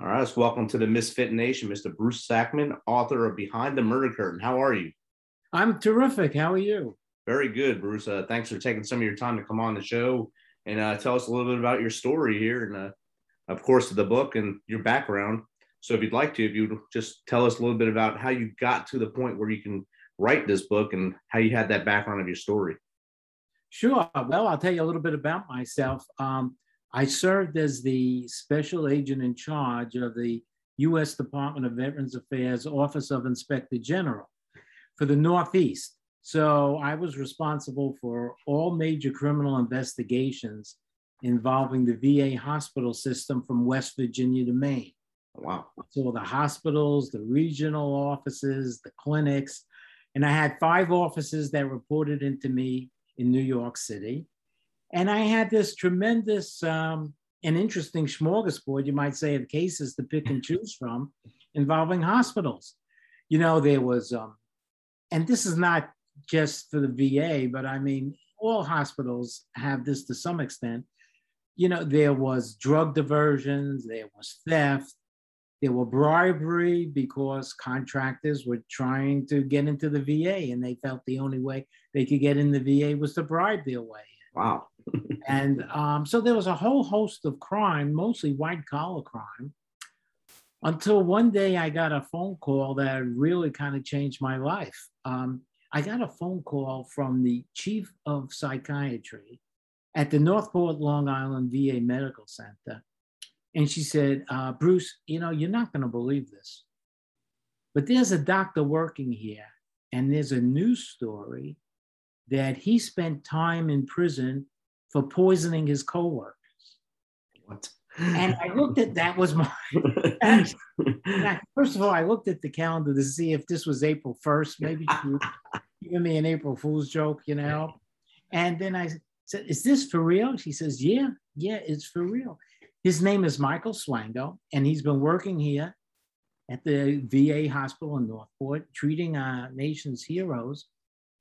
All right, so welcome to the Misfit Nation, Mr. Bruce Sackman, author of Behind the Murder Curtain. How are you? I'm terrific. How are you? Very good, Bruce. Uh, thanks for taking some of your time to come on the show and uh, tell us a little bit about your story here and, uh, of course, the book and your background. So, if you'd like to, if you would just tell us a little bit about how you got to the point where you can write this book and how you had that background of your story. Sure. Well, I'll tell you a little bit about myself. Um, I served as the special agent in charge of the U.S. Department of Veterans Affairs Office of Inspector General for the Northeast. So I was responsible for all major criminal investigations involving the VA hospital system from West Virginia to Maine. Wow. So the hospitals, the regional offices, the clinics, and I had five offices that reported into me in New York City. And I had this tremendous um, and interesting smorgasbord, you might say, of cases to pick and choose from involving hospitals. You know, there was, um, and this is not just for the VA, but I mean, all hospitals have this to some extent. You know, there was drug diversions, there was theft, there were bribery because contractors were trying to get into the VA and they felt the only way they could get in the VA was to bribe their way. Wow. And um, so there was a whole host of crime, mostly white collar crime, until one day I got a phone call that really kind of changed my life. Um, I got a phone call from the chief of psychiatry at the Northport, Long Island VA Medical Center. And she said, uh, Bruce, you know, you're not going to believe this, but there's a doctor working here, and there's a news story that he spent time in prison for poisoning his coworkers. What? And I looked at that was my. I, first of all, I looked at the calendar to see if this was April first. Maybe giving me an April Fool's joke, you know. And then I said, "Is this for real?" She says, "Yeah, yeah, it's for real." His name is Michael Swango, and he's been working here at the VA hospital in Northport, treating our nation's heroes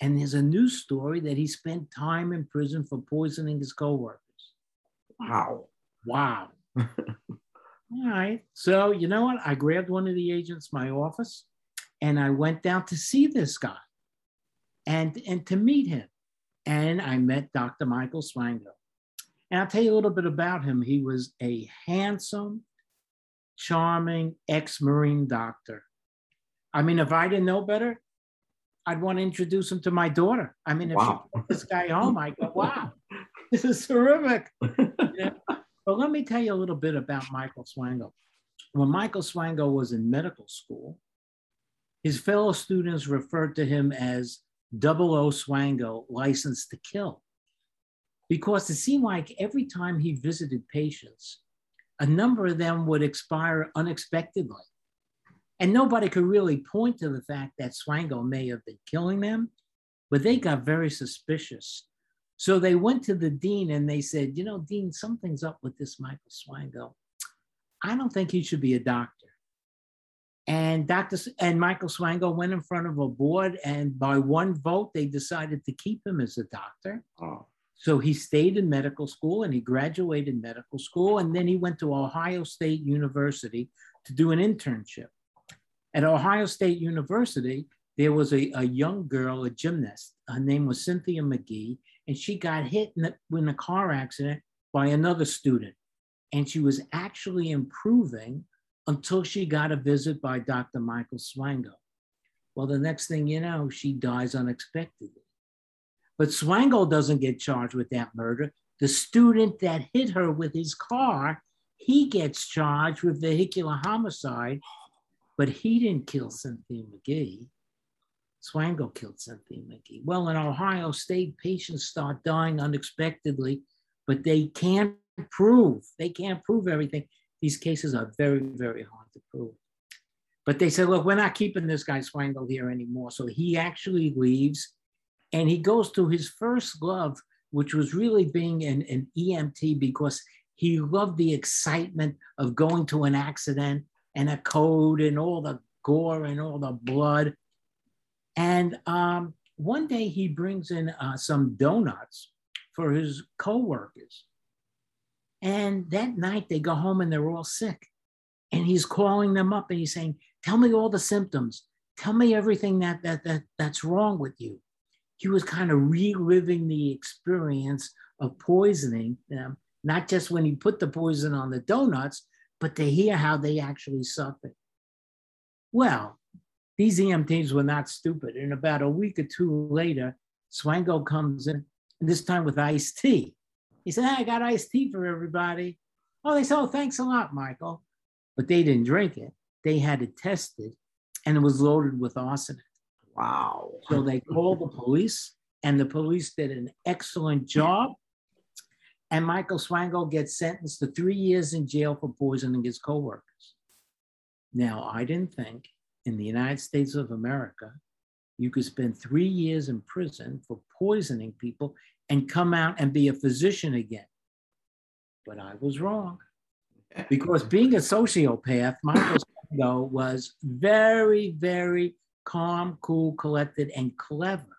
and there's a news story that he spent time in prison for poisoning his coworkers. Wow. Wow. All right. So, you know what? I grabbed one of the agents in my office and I went down to see this guy and, and to meet him. And I met Dr. Michael Swango. And I'll tell you a little bit about him. He was a handsome, charming ex Marine doctor. I mean, if I didn't know better, I'd want to introduce him to my daughter. I mean, if wow. she this guy home, I go, wow, this is terrific. But let me tell you a little bit about Michael Swango. When Michael Swango was in medical school, his fellow students referred to him as Double O Swango, licensed to kill. Because it seemed like every time he visited patients, a number of them would expire unexpectedly. And nobody could really point to the fact that Swango may have been killing them, but they got very suspicious. So they went to the dean and they said, you know, Dean, something's up with this Michael Swango. I don't think he should be a doctor. And Dr. and Michael Swango went in front of a board, and by one vote, they decided to keep him as a doctor. Oh. So he stayed in medical school and he graduated medical school, and then he went to Ohio State University to do an internship. At Ohio State University, there was a, a young girl, a gymnast. Her name was Cynthia McGee, and she got hit in, the, in a car accident by another student. And she was actually improving until she got a visit by Dr. Michael Swango. Well, the next thing you know, she dies unexpectedly. But Swango doesn't get charged with that murder. The student that hit her with his car, he gets charged with vehicular homicide but he didn't kill Cynthia McGee. Swango killed Cynthia McGee. Well, in Ohio State, patients start dying unexpectedly, but they can't prove, they can't prove everything. These cases are very, very hard to prove. But they said, look, we're not keeping this guy Swango here anymore. So he actually leaves and he goes to his first love, which was really being an, an EMT because he loved the excitement of going to an accident and a code and all the gore and all the blood. And um, one day he brings in uh, some donuts for his coworkers. And that night they go home and they're all sick. And he's calling them up and he's saying, Tell me all the symptoms. Tell me everything that, that, that that's wrong with you. He was kind of reliving the experience of poisoning them, not just when he put the poison on the donuts, but to hear how they actually suffered. Well, these EMTs were not stupid. And about a week or two later, Swango comes in, and this time with iced tea. He said, hey, I got iced tea for everybody. Oh, they said, oh, thanks a lot, Michael. But they didn't drink it. They had it tested and it was loaded with arsenic. Wow. So they called the police and the police did an excellent job. And Michael Swango gets sentenced to three years in jail for poisoning his coworkers. Now, I didn't think in the United States of America, you could spend three years in prison for poisoning people and come out and be a physician again. But I was wrong. Because being a sociopath, Michael Swango was very, very calm, cool, collected, and clever.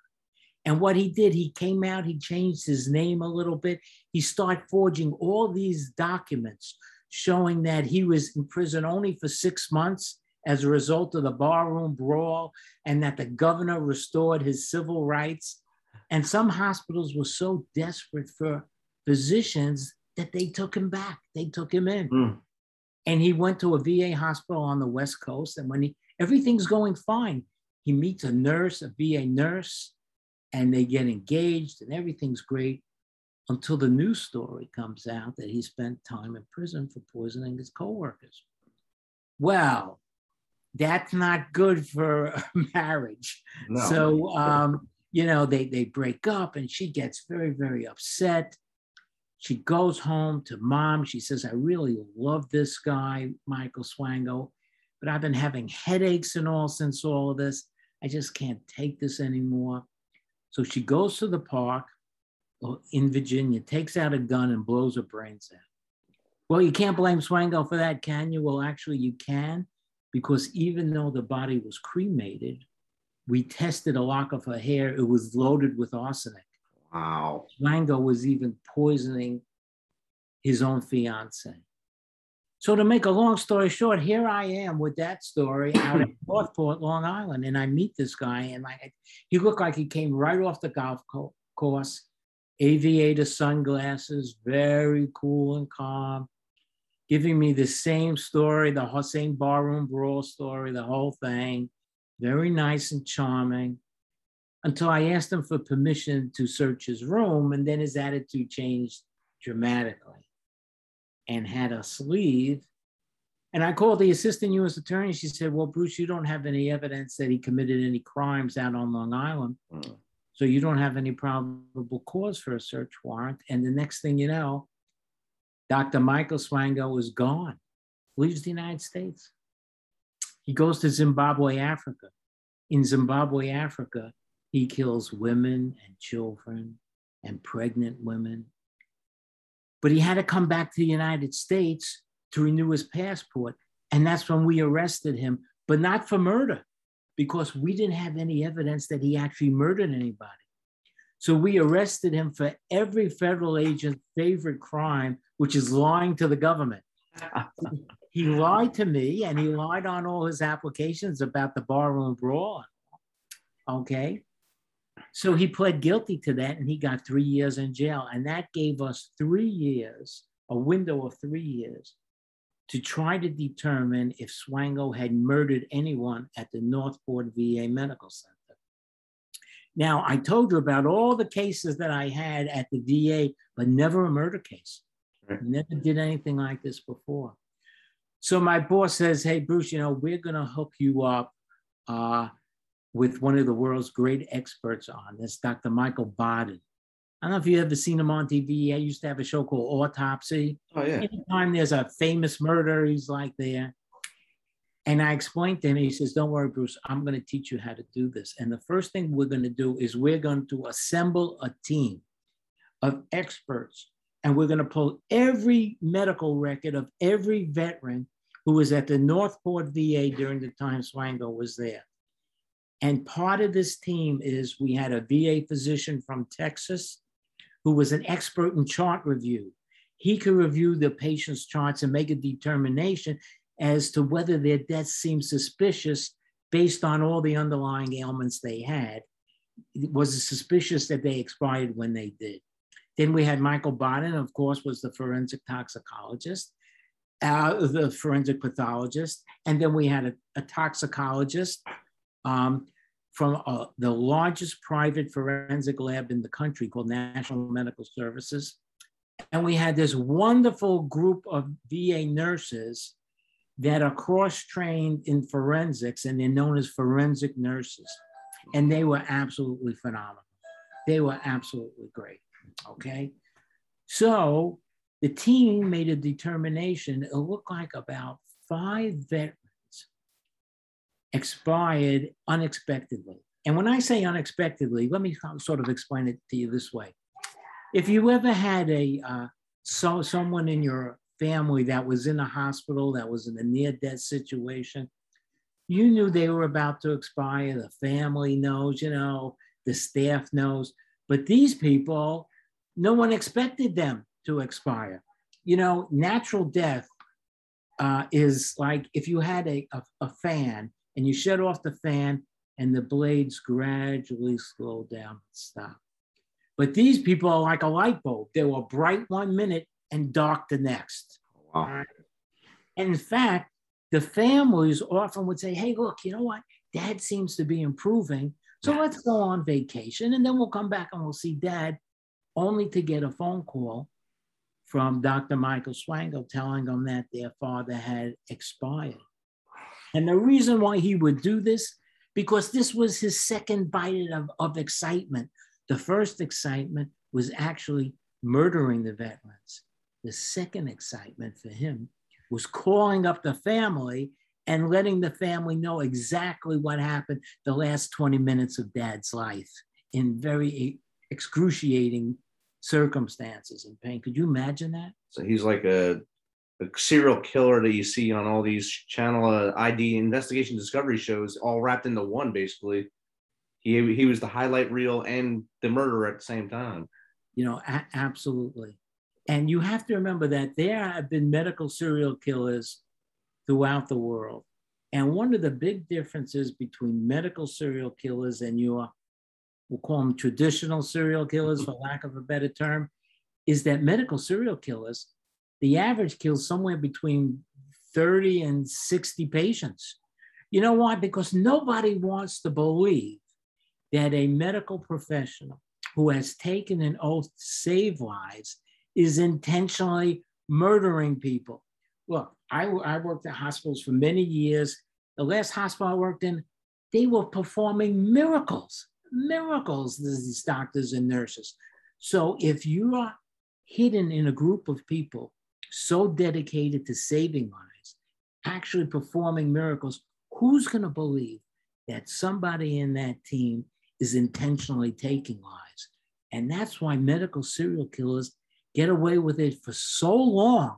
And what he did, he came out, he changed his name a little bit. He started forging all these documents showing that he was in prison only for six months as a result of the barroom brawl and that the governor restored his civil rights. And some hospitals were so desperate for physicians that they took him back, they took him in. Mm. And he went to a VA hospital on the West Coast. And when he, everything's going fine, he meets a nurse, a VA nurse, and they get engaged and everything's great until the news story comes out that he spent time in prison for poisoning his coworkers. Well, that's not good for marriage. No. So, um, you know, they, they break up and she gets very, very upset. She goes home to mom. She says, I really love this guy, Michael Swango, but I've been having headaches and all since all of this. I just can't take this anymore. So she goes to the park in Virginia, takes out a gun and blows her brains out. Well, you can't blame Swango for that, can you? Well, actually, you can, because even though the body was cremated, we tested a lock of her hair. It was loaded with arsenic. Wow. Swango was even poisoning his own fiance. So to make a long story short, here I am with that story out at Northport, Long Island, and I meet this guy, and I, he looked like he came right off the golf course, aviator sunglasses, very cool and calm, giving me the same story, the same barroom brawl story, the whole thing, very nice and charming. Until I asked him for permission to search his room, and then his attitude changed dramatically and had us leave. And I called the assistant U.S. attorney. She said, Well, Bruce, you don't have any evidence that he committed any crimes out on Long Island. Mm. So you don't have any probable cause for a search warrant. And the next thing you know, Dr. Michael Swango is gone, leaves the United States. He goes to Zimbabwe, Africa. In Zimbabwe, Africa, he kills women and children and pregnant women but he had to come back to the United States to renew his passport. And that's when we arrested him, but not for murder, because we didn't have any evidence that he actually murdered anybody. So we arrested him for every federal agent's favorite crime, which is lying to the government. he lied to me and he lied on all his applications about the barroom brawl. Okay. So he pled guilty to that and he got three years in jail. And that gave us three years, a window of three years, to try to determine if Swango had murdered anyone at the Northport VA Medical Center. Now, I told you about all the cases that I had at the VA, but never a murder case. Right. Never did anything like this before. So my boss says, Hey, Bruce, you know, we're going to hook you up. Uh, with one of the world's great experts on this, Dr. Michael Baden. I don't know if you ever seen him on TV. I used to have a show called Autopsy. Oh, yeah. Anytime there's a famous murder, he's like there. And I explained to him, he says, Don't worry, Bruce, I'm going to teach you how to do this. And the first thing we're going to do is we're going to assemble a team of experts and we're going to pull every medical record of every veteran who was at the Northport VA during the time Swango was there. And part of this team is we had a VA physician from Texas who was an expert in chart review. He could review the patient's charts and make a determination. as to whether their deaths seemed suspicious based on all the underlying ailments they had. Was it suspicious that they expired when they did? Then we had Michael Baden, of course, was the forensic toxicologist, uh, the forensic pathologist. And then we had a, a toxicologist um, from uh, the largest private forensic lab in the country called National Medical Services. And we had this wonderful group of VA nurses that are cross trained in forensics and they're known as forensic nurses. And they were absolutely phenomenal. They were absolutely great. Okay. So the team made a determination. It looked like about five veterans expired unexpectedly. And when I say unexpectedly, let me sort of explain it to you this way. If you ever had a uh, so someone in your family that was in a hospital that was in a near-death situation, you knew they were about to expire. The family knows, you know, the staff knows. But these people, no one expected them to expire. You know, natural death uh, is like if you had a, a, a fan and you shut off the fan and the blades gradually slow down and stop. But these people are like a light bulb. They were bright one minute and dark the next. Oh, wow. And in fact, the families often would say, hey, look, you know what? Dad seems to be improving. So let's go on vacation and then we'll come back and we'll see dad, only to get a phone call from Dr. Michael Swango telling them that their father had expired. And the reason why he would do this, because this was his second bite of, of excitement. The first excitement was actually murdering the veterans. The second excitement for him was calling up the family and letting the family know exactly what happened the last 20 minutes of dad's life in very excruciating circumstances and pain. Could you imagine that? So he's like a, a serial killer that you see on all these channel uh, ID investigation discovery shows, all wrapped into one basically. He, he was the highlight reel and the murderer at the same time. You know, a- absolutely. And you have to remember that there have been medical serial killers throughout the world. And one of the big differences between medical serial killers and your, we'll call them traditional serial killers, for lack of a better term, is that medical serial killers, the average kills somewhere between 30 and 60 patients. You know why? Because nobody wants to believe that a medical professional who has taken an oath to save lives is intentionally murdering people. Look, I, I worked at hospitals for many years. The last hospital I worked in, they were performing miracles, miracles, these doctors and nurses. So if you are hidden in a group of people so dedicated to saving lives, actually performing miracles, who's going to believe that somebody in that team is intentionally taking lives? And that's why medical serial killers get away with it for so long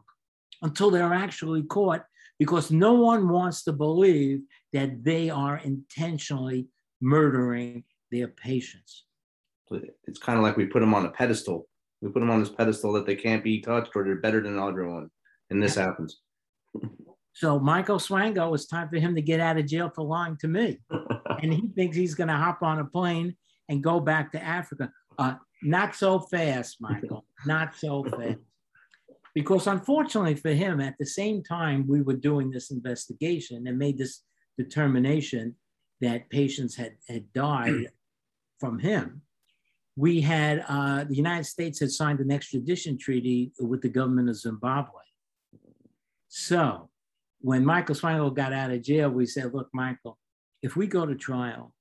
until they're actually caught because no one wants to believe that they are intentionally murdering their patients. It's kind of like we put them on a pedestal. We put them on this pedestal that they can't be touched or they're better than everyone. And this happens. So Michael Swango, it's time for him to get out of jail for lying to me. and he thinks he's going to hop on a plane and go back to Africa. Uh, not so fast, Michael. Not so fast. Because unfortunately for him, at the same time we were doing this investigation and made this determination that patients had, had died from him, we had uh, the United States had signed an extradition treaty with the government of Zimbabwe. So when Michael Swango got out of jail, we said, look, Michael, if we go to trial,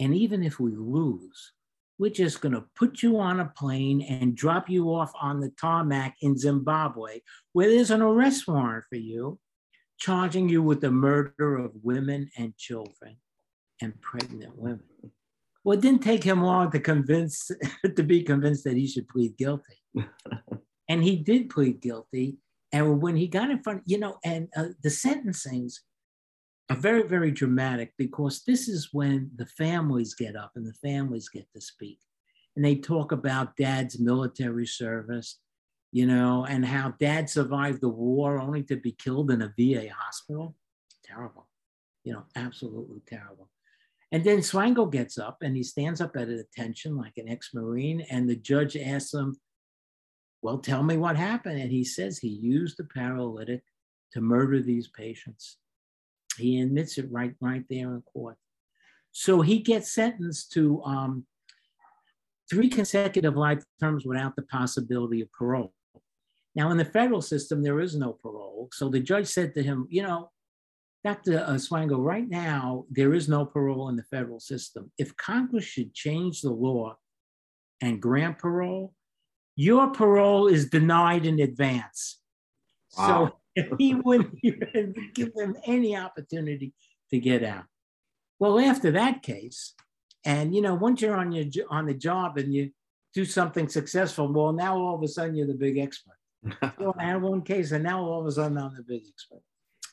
and even if we lose, we're just going to put you on a plane and drop you off on the tarmac in Zimbabwe, where there's an arrest warrant for you, charging you with the murder of women and children and pregnant women. Well, it didn't take him long to convince to be convinced that he should plead guilty, and he did plead guilty. And when he got in front, you know, and uh, the sentencings are very, very dramatic because this is when the families get up and the families get to speak. And they talk about dad's military service you know, and how dad survived the war only to be killed in a VA hospital. Terrible, you know, absolutely terrible. And then Swango gets up and he stands up at attention like an ex Marine, and the judge asks him, Well, tell me what happened. And he says he used the paralytic to murder these patients. He admits it right, right there in court. So he gets sentenced to um, three consecutive life terms without the possibility of parole. Now, in the federal system, there is no parole. So the judge said to him, You know, Dr. Uh, Swango, right now, there is no parole in the federal system. If Congress should change the law and grant parole, your parole is denied in advance. Wow. So he wouldn't give them any opportunity to get out. Well, after that case, and you know, once you're on your on the job and you do something successful, well, now all of a sudden you're the big expert. so I had one case, and now all of a sudden I'm the big expert.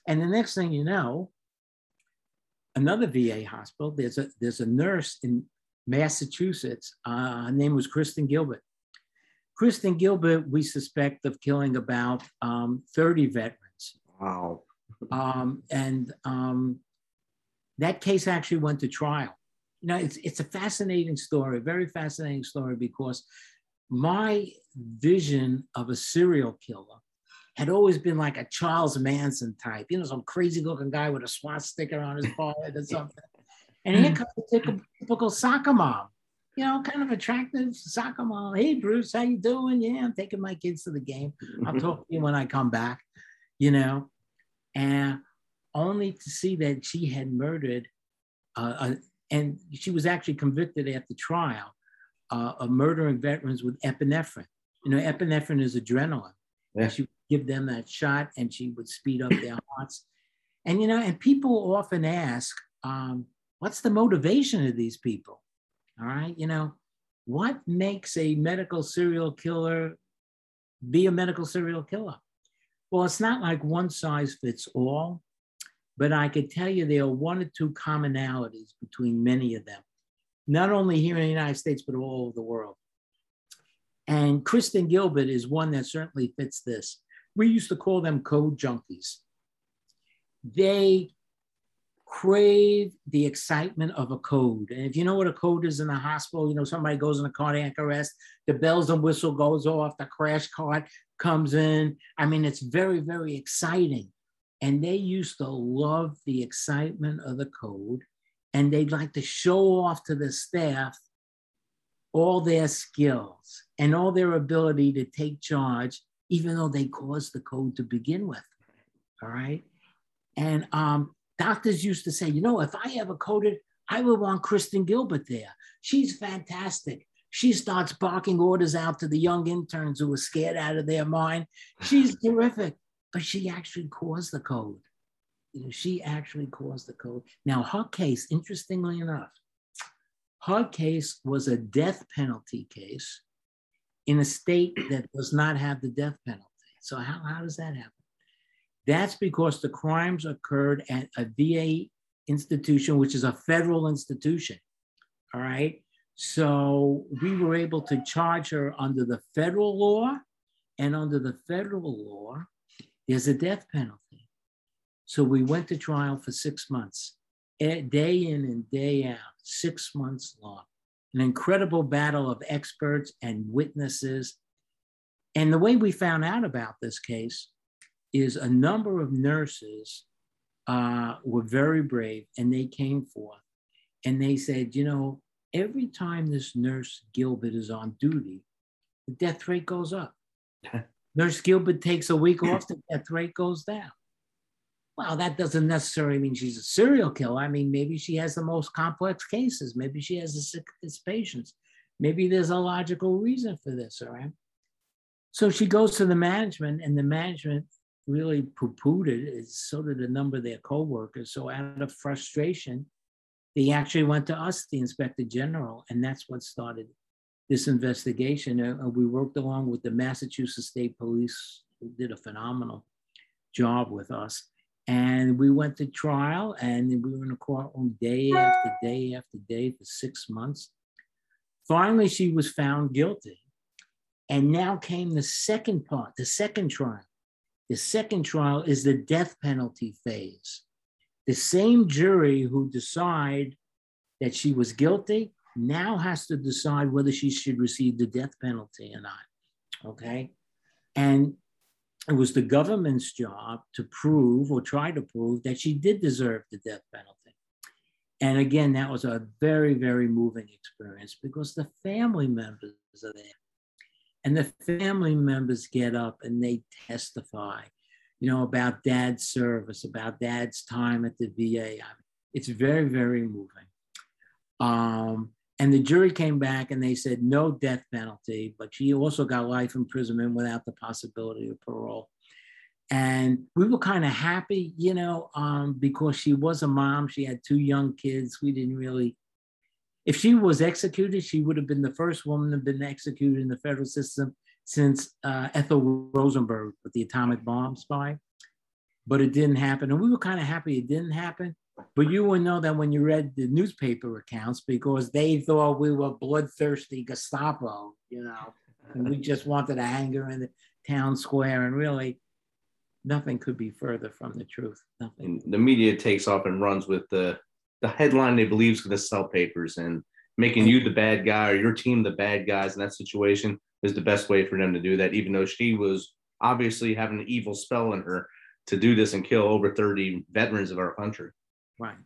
And the next thing you know, another VA hospital, there's a there's a nurse in Massachusetts. Uh, her name was Kristen Gilbert. Kristen Gilbert, we suspect of killing about um, 30 veterans. Wow. Um, and um, that case actually went to trial. You know, it's, it's a fascinating story, very fascinating story because my vision of a serial killer had always been like a Charles Manson type, you know, some crazy looking guy with a swastika on his forehead or something. And here comes a typical, soccer mom, you know, kind of attractive soccer mom. Hey, Bruce, how you doing? Yeah, I'm taking my kids to the game. I'll talk to you when I come back, you know, and only to see that she had murdered, uh, and she was actually convicted at the trial uh, of murdering veterans with epinephrine. You know, epinephrine is adrenaline. Yeah. She give them that shot and she would speed up their hearts. And, you know, and people often ask, um, what's the motivation of these people? All right. You know, what makes a medical serial killer be a medical serial killer? Well, it's not like one size fits all, but I could tell you there are one or two commonalities between many of them, not only here in the United States, but all over the world. And Kristen Gilbert is one that certainly fits this we used to call them code junkies. They crave the excitement of a code. And if you know what a code is in a hospital, you know, somebody goes in a cardiac arrest, the bells and whistle goes off, the crash cart comes in. I mean, it's very, very exciting. And they used to love the excitement of the code. And they'd like to show off to the staff all their skills and all their ability to take charge even though they caused the code to begin with. All right. And um, doctors used to say, you know, if I ever coded, I would want Kristen Gilbert there. She's fantastic. She starts barking orders out to the young interns who are scared out of their mind. She's terrific, but she actually caused the code. You know, she actually caused the code. Now, her case, interestingly enough, her case was a death penalty case in a state that does not have the death penalty. So how, how does that happen? That's because the crimes occurred at a VA institution, which is a federal institution. All right. So we were able to charge her under the federal law, and under the federal law, there's a death penalty. So we went to trial for six months, eh, day in and day out, six months long an incredible battle of experts and witnesses. And the way we found out about this case is a number of nurses uh, were very brave and they came forth and they said, you know, every time this nurse Gilbert is on duty, the death rate goes up. nurse Gilbert takes a week off, the death rate goes down. Well, that doesn't necessarily mean she's a serial killer. I mean, maybe she has the most complex cases. Maybe she has the sickest patients. Maybe there's a logical reason for this, all right? So she goes to the management, and the management really poo-pooed it. So did a number of their co-workers. So out of frustration, they actually went to us, the inspector general, and that's what started this investigation. Uh, we worked along with the Massachusetts State Police, who did a phenomenal job with us. And we went to trial and we were in a courtroom day after day after day for six months. Finally, she was found guilty. And now came the second part, the second trial. The second trial is the death penalty phase. The same jury who decide that she was guilty now has to decide whether she should receive the death penalty or not. Okay. And it was the government's job to prove or try to prove that she did deserve the death penalty. And again, that was a very, very moving experience because the family members are there. And the family members get up and they testify, you know, about dad's service, about dad's time at the VA. I mean, it's very, very moving. Um, and the jury came back and they said no death penalty, but she also got life imprisonment without the possibility of parole. And we were kind of happy, you know, um, because she was a mom. She had two young kids. We didn't really, if she was executed, she would have been the first woman to have been executed in the federal system since uh, Ethel Rosenberg with the atomic bomb spy. But it didn't happen. And we were kind of happy it didn't happen but you would know that when you read the newspaper accounts because they thought we were bloodthirsty Gestapo, you know, and we just wanted to hang her in the town square. And really, nothing could be further from the truth. Nothing. And the media takes off and runs with the the headline they believe is going to sell papers and making you the bad guy or your team the bad guys in that situation is the best way for them to do that. Even though she was obviously having an evil spell in her to do this and kill over 30 veterans of our country. Right.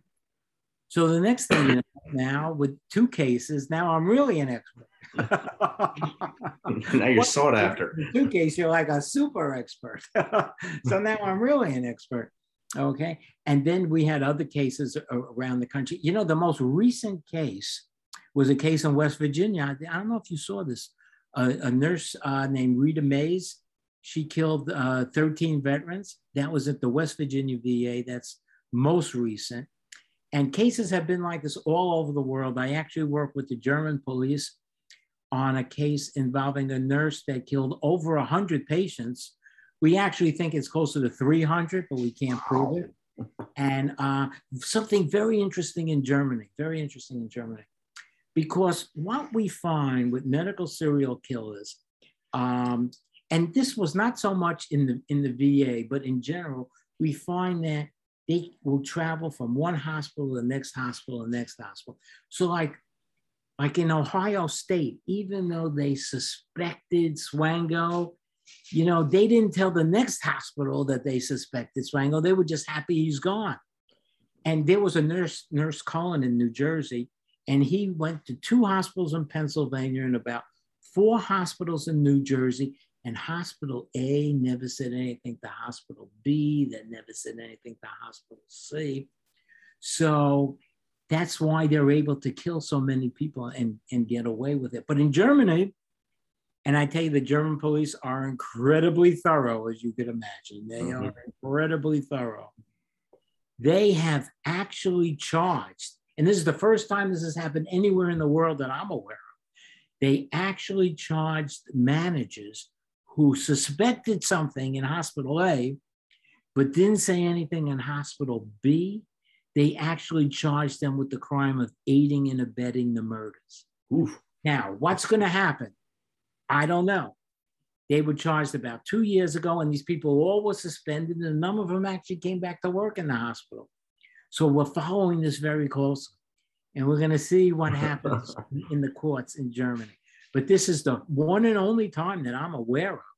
So the next thing you know, now with two cases, now I'm really an expert. now you're sought after. In two cases, you're like a super expert. so now I'm really an expert. Okay. And then we had other cases around the country. You know, the most recent case was a case in West Virginia. I don't know if you saw this. a nurse uh, named Reta Mays, she killed uh, 13 veterans. That was at the West Virginia VA. That's most recent. And cases have been like this all over the world. I actually worked with the German police on a case involving a nurse that killed over 100 patients. We actually think it's closer to 300, but we can't prove it. And uh, something very interesting in Germany, very interesting in Germany. Because what we find with medical serial killers, um, and this was not so much in the, in the VA, but in general, we find that they will travel from one hospital to the next hospital, to the next hospital. So like, like in Ohio State, even though they suspected Swango, you know, they didn't tell the next hospital that they suspected Swango. They were just happy he's gone. And there was a nurse, Nurse Cullen in New Jersey, and he went to two hospitals in Pennsylvania and about four hospitals in New Jersey. And hospital A never said anything to hospital B, that never said anything to hospital C. So that's why they're able to kill so many people and, and get away with it. But in Germany, and I tell you, the German police are incredibly thorough, as you could imagine. They mm-hmm. are incredibly thorough. They have actually charged, and this is the first time this has happened anywhere in the world that I'm aware of. They actually charged managers who suspected something in hospital A, but didn't say anything in hospital B, they actually charged them with the crime of aiding and abetting the murders. Oof. Now, what's going to happen? I don't know. They were charged about two years ago, and these people all were suspended, and a number of them actually came back to work in the hospital. So we're following this very closely, and we're going to see what happens in the courts in Germany. But this is the one and only time that I'm aware of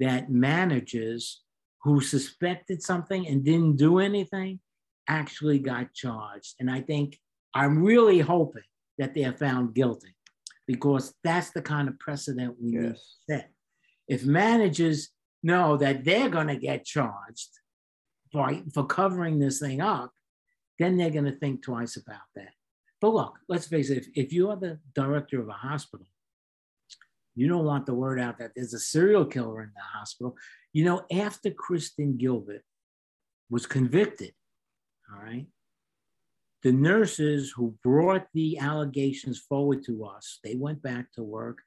that managers who suspected something and didn't do anything actually got charged. And I think I'm really hoping that they are found guilty because that's the kind of precedent we yes. need to set. If managers know that they're going to get charged for, for covering this thing up, then they're going to think twice about that. But look, let's face it, if, if you are the director of a hospital you don't want the word out that there's a serial killer in the hospital. You know, after Kristen Gilbert was convicted, all right, the nurses who brought the allegations forward to us, they went back to work.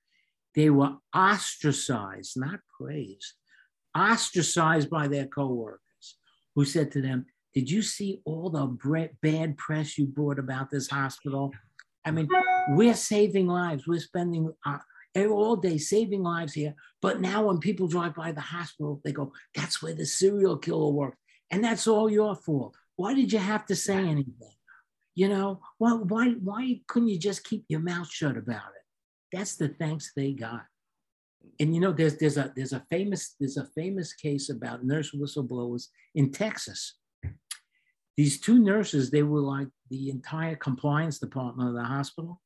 They were ostracized, not praised, ostracized by their coworkers who said to them, Did you see all the bad press you brought about this hospital? I mean, we're saving lives. We're spending uh, all day saving lives here. But now when people drive by the hospital, they go, that's where the serial killer worked. And that's all your fault. Why did you have to say anything? You know, why, why, why couldn't you just keep your mouth shut about it? That's the thanks they got. And you know, there's there's a there's a famous there's a famous case about nurse whistleblowers in Texas. These two nurses, they were like the entire compliance department of the hospital.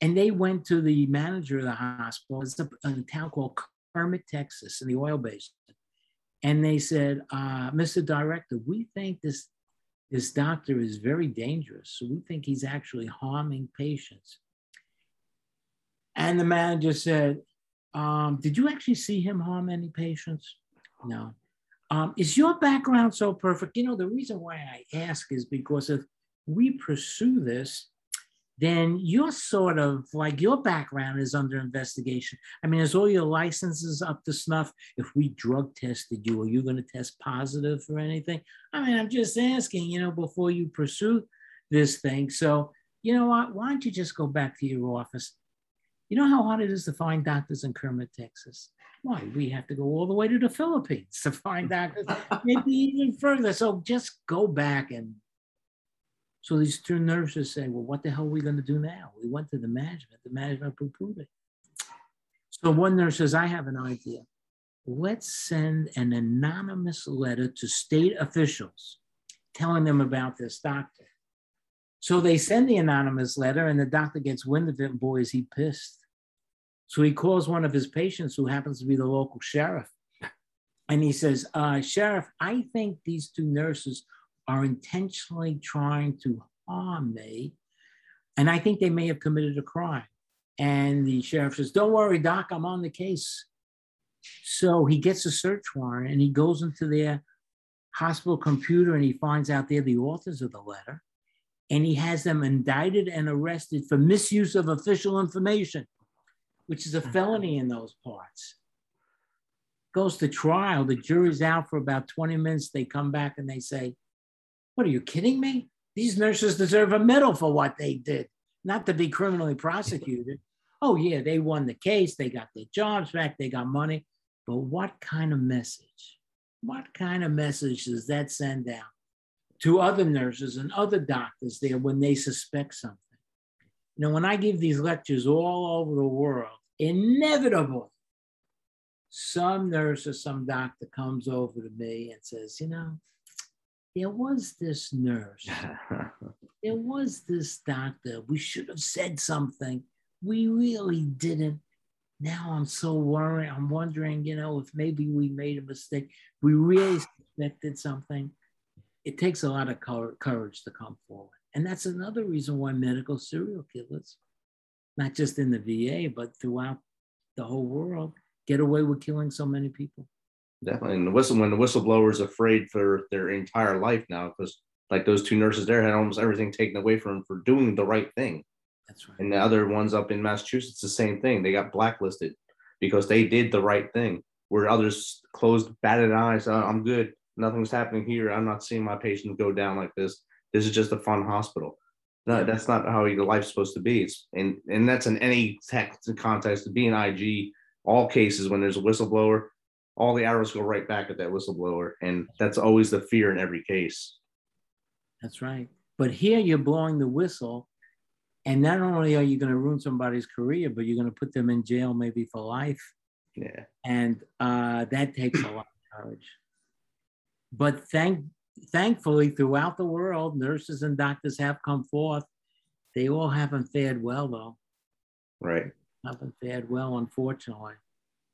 And they went to the manager of the hospital. It's a, a town called Kermit, Texas, in the oil basin. And they said, uh, Mr. Director, we think this, this doctor is very dangerous. So we think he's actually harming patients. And the manager said, um, Did you actually see him harm any patients? No. Um, is your background so perfect? You know, the reason why I ask is because if we pursue this, then you're sort of like your background is under investigation. I mean, is all your licenses up to snuff? If we drug tested you, are you going to test positive for anything? I mean, I'm just asking, you know, before you pursue this thing. So, you know what? Why don't you just go back to your office? You know how hard it is to find doctors in Kermit, Texas? Why? We have to go all the way to the Philippines to find doctors, maybe even further. So just go back and so these two nurses say, well, what the hell are we going to do now? We went to the management. The management poo-pooed it. So one nurse says, I have an idea. Let's send an anonymous letter to state officials telling them about this doctor. So they send the anonymous letter and the doctor gets wind of it boy, is he pissed. So he calls one of his patients who happens to be the local sheriff. And he says, uh, Sheriff, I think these two nurses are intentionally trying to harm me. And I think they may have committed a crime. And the sheriff says, Don't worry, Doc, I'm on the case. So he gets a search warrant and he goes into their hospital computer and he finds out they're the authors of the letter. And he has them indicted and arrested for misuse of official information, which is a mm-hmm. felony in those parts. Goes to trial, the jury's out for about 20 minutes. They come back and they say, what are you kidding me? These nurses deserve a medal for what they did, not to be criminally prosecuted. Oh, yeah, they won the case, they got their jobs back, they got money. But what kind of message? What kind of message does that send out to other nurses and other doctors there when they suspect something? You know, when I give these lectures all over the world, inevitably, some nurse or some doctor comes over to me and says, you know, there was this nurse, there was this doctor. We should have said something. We really didn't. Now I'm so worried. I'm wondering, you know, if maybe we made a mistake. We really suspected something. It takes a lot of courage to come forward. And that's another reason why medical serial killers, not just in the VA, but throughout the whole world, get away with killing so many people. Definitely. And the whistle when the whistleblower is afraid for their entire life now, because like those two nurses there had almost everything taken away from them for doing the right thing. That's right. And the other ones up in Massachusetts, the same thing. They got blacklisted because they did the right thing. Where others closed, batted eyes. Oh, I'm good. Nothing's happening here. I'm not seeing my patient go down like this. This is just a fun hospital. No, that's not how your life's supposed to be. It's, and and that's in any tech context. To be an IG, all cases when there's a whistleblower, all the arrows go right back at that whistleblower. And that's always the fear in every case. That's right. But here you're blowing the whistle. And not only are you going to ruin somebody's career, but you're going to put them in jail maybe for life. Yeah. And uh, that takes a lot of courage. But thank, thankfully, throughout the world, nurses and doctors have come forth. They all haven't fared well, though. Right. Haven't fared well, unfortunately.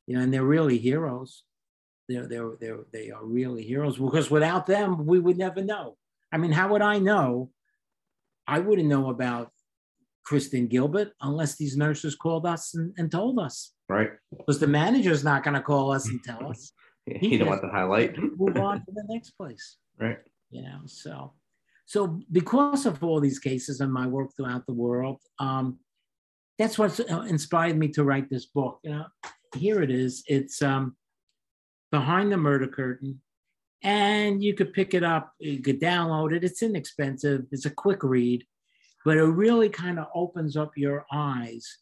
You know, and they're really heroes they're, they're, they're, they are really heroes because without them, we would never know. I mean, how would I know? I wouldn't know about Kristen Gilbert unless these nurses called us and, and told us. Right. Because the manager's not going to call us and tell us. he don't want to highlight. move on to the next place. Right. You know, so so because of all these cases and my work throughout the world, um, that's what inspired me to write this book. You know, here it is. It's um, behind the murder curtain and you could pick it up you could download it it's inexpensive it's a quick read but it really kind of opens up your eyes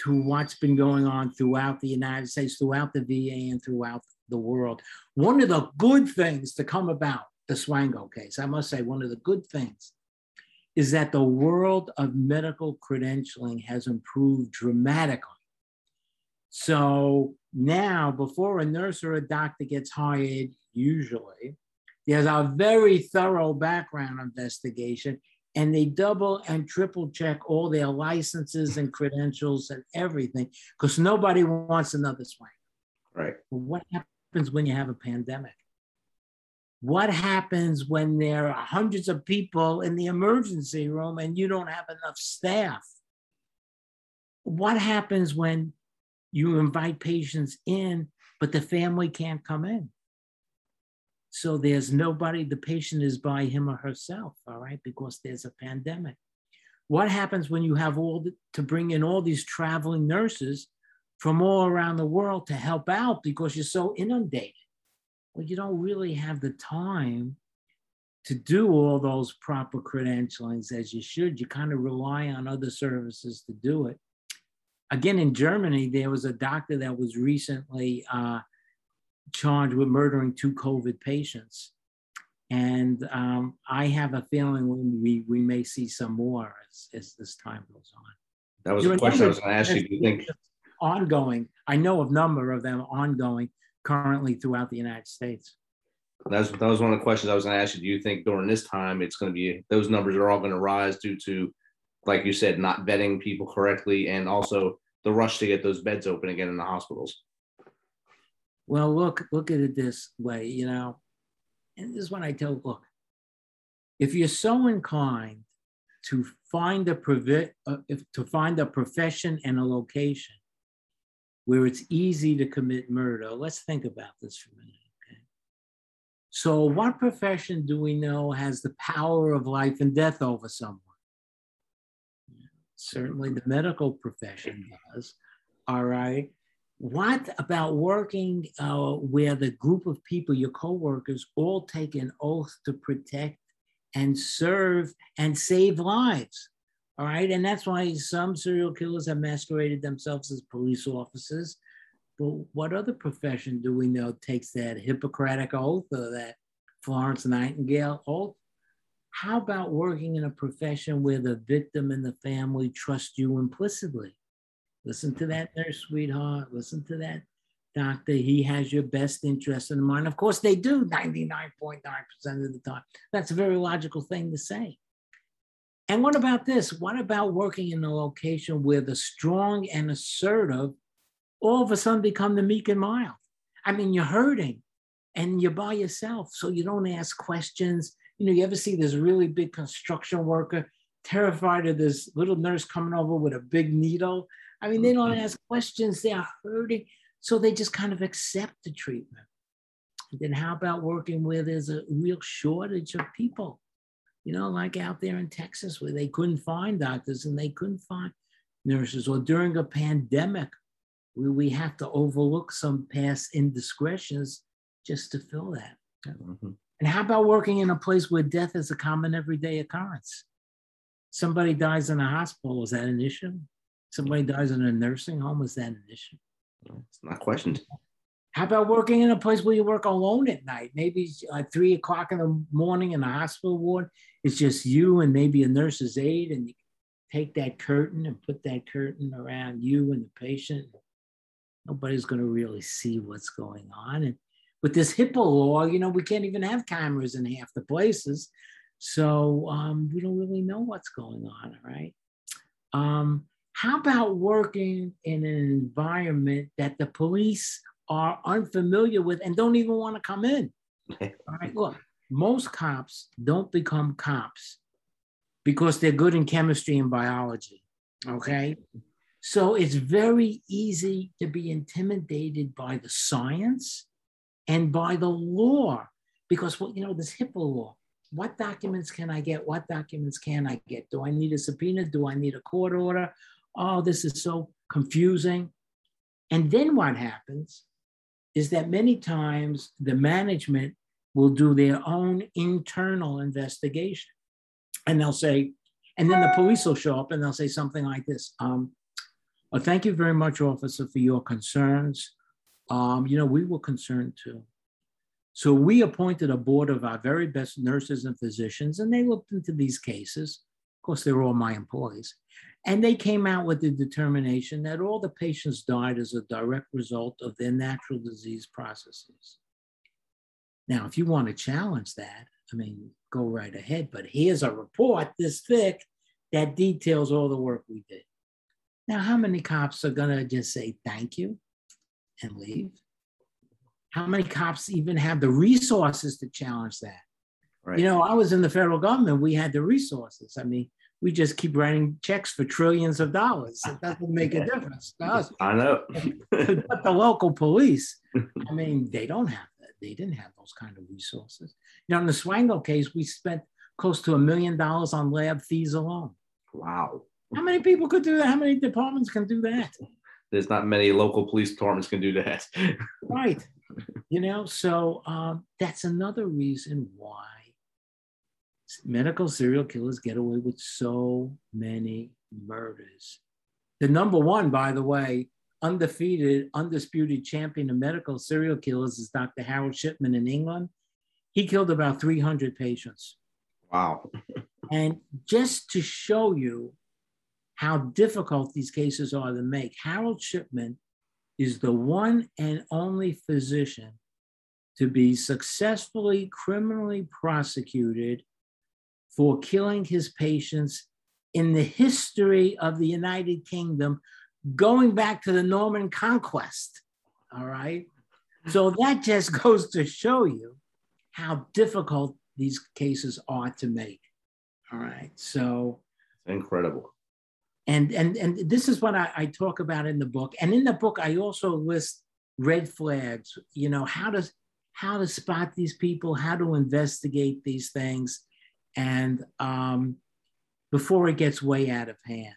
to what's been going on throughout the United States, throughout the VA, and throughout the world. One of the good things to come about the Swango case, I must say, one of the good things is that the world of medical credentialing has improved dramatically. So now, before a nurse or a doctor gets hired, usually, there's a very thorough background investigation, and they double and triple check all their licenses and credentials and everything because nobody wants another Swango. Right. what happens when you have a pandemic? What happens when there are hundreds of people in the emergency room and you don't have enough staff? What happens when you invite patients in, but the family can't come in? So there's nobody, the patient is by him or herself, all right, because there's a pandemic. What happens when you have all the, to bring in all these traveling nurses from all around the world to help out because you're so inundated? Well, you don't really have the time to do all those proper credentialings as you should. You kind of rely on other services to do it. Again, in Germany, there was a doctor that was recently uh, charged with murdering two COVID patients. And um, I have a feeling we, we may see some more as, as this time goes on. That was a question I was going to ask you. Do you think ongoing? I know a number of them ongoing currently throughout the United States. That was, that was one of the questions I was going to ask you. Do you think during this time it's going to be those numbers are all going to rise due to, like you said, not vetting people correctly and also the rush to get those beds open again in the hospitals? Well, look, look at it this way, you know, and this is what I tell, look, if you're so inclined to find a provi- uh, if, to find a profession and a location where it's easy to commit murder, let's think about this for a minute. Okay? So, what profession do we know has the power of life and death over someone? Certainly, the medical profession does. All right. What about working uh, where the group of people, your coworkers, all take an oath to protect and serve and save lives? All right. And that's why some serial killers have masqueraded themselves as police officers. But what other profession do we know takes that Hippocratic oath or that Florence Nightingale oath? How about working in a profession where the victim and the family trust you implicitly? Listen to that nurse, sweetheart. Listen to that doctor. He has your best interest in mind. Of course, they do 99.9% of the time. That's a very logical thing to say. And what about this? What about working in a location where the strong and assertive all of a sudden become the meek and mild? I mean, you're hurting and you're by yourself, so you don't ask questions. You know, you ever see this really big construction worker terrified of this little nurse coming over with a big needle? I mean, they don't mm-hmm. ask questions, they are hurting. So they just kind of accept the treatment. And then how about working where there's a real shortage of people? You know, like out there in Texas where they couldn't find doctors and they couldn't find nurses, or during a pandemic where we have to overlook some past indiscretions just to fill that. Mm-hmm. And how about working in a place where death is a common everyday occurrence? Somebody dies in a hospital, is that an issue? somebody dies in a nursing home, is that an issue? It's not questioned. How about working in a place where you work alone at night? Maybe like three o'clock in the morning in a hospital ward. It's just you and maybe a nurse's aide, and you take that curtain and put that curtain around you and the patient. Nobody's going to really see what's going on. And with this HIPAA law, you know, we can't even have cameras in half the places. So um, we don't really know what's going on, right? Um, how about working in an environment that the police are unfamiliar with and don't even want to come in? All right, look, most cops don't become cops because they're good in chemistry and biology. Okay. So it's very easy to be intimidated by the science and by the law because, well, you know, this HIPAA law. What documents can I get? What documents can I get? Do I need a subpoena? Do I need a court order? oh, this is so confusing. And then what happens is that many times the management will do their own internal investigation. And they'll say, and then the police will show up and they'll say something like this um, Well, thank you very much, officer, for your concerns. Um, you know, we were concerned too. So we appointed a board of our very best nurses and physicians, and they looked into these cases. Of course, they were all my employees. And they came out with the determination that all the patients died as a direct result of their natural disease processes. Now, if you want to challenge that, I mean, go right ahead. But here's a report this thick that details all the work we did. Now, how many cops are going to just say thank you and leave? How many cops even have the resources to challenge that? Right. You know, I was in the federal government, we had the resources. I mean, we just keep writing checks for trillions of dollars. It doesn't make a difference to us. I know. but the local police, I mean, they don't have that. They didn't have those kind of resources. You know, in the Swango case, we spent close to a million dollars on lab fees alone. Wow. How many people could do that? How many departments can do that? There's not many local police departments can do that. right. You know, so um, that's another reason why medical serial killers get away with so many murders. The number one, by the way, undefeated, undisputed champion of medical serial killers is Dr. Harold Shipman in England. He killed about 300 patients. Wow. and just to show you how difficult these cases are to make, Harold Shipman is the one and only physician to be successfully criminally prosecuted for killing his patients in the history of the United Kingdom, going back to the Norman conquest. All right. So that just goes to show you how difficult these cases are to make. All right. So incredible. And and and this is what I, I talk about in the book. And in the book, I also list red flags, you know, how does how to spot these people, how to investigate these things and um, before it gets way out of hand.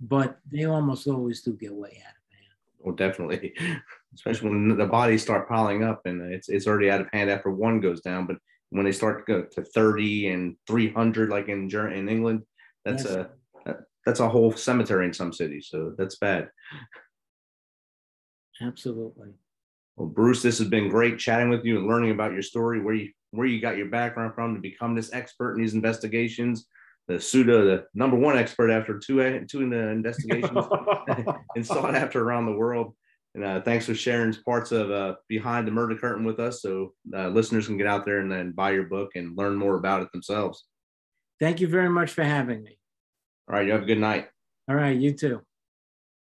But they almost always do get way out of hand. Oh, definitely, especially when the bodies start piling up and it's it's already out of hand after one goes down. But when they start to go to thirty and three hundred, like in in England, that's yes. a that's a whole cemetery in some cities. So that's bad. Absolutely. Well, Bruce, this has been great chatting with you and learning about your story, where you where you got your background from to become this expert in these investigations. The pseudo, the number one expert after two two in the investigations and sought after around the world. And uh, thanks for sharing parts of uh, behind the murder curtain with us, so uh, listeners can get out there and then buy your book and learn more about it themselves. Thank you very much for having me. All right, you have a good night. All right, you too.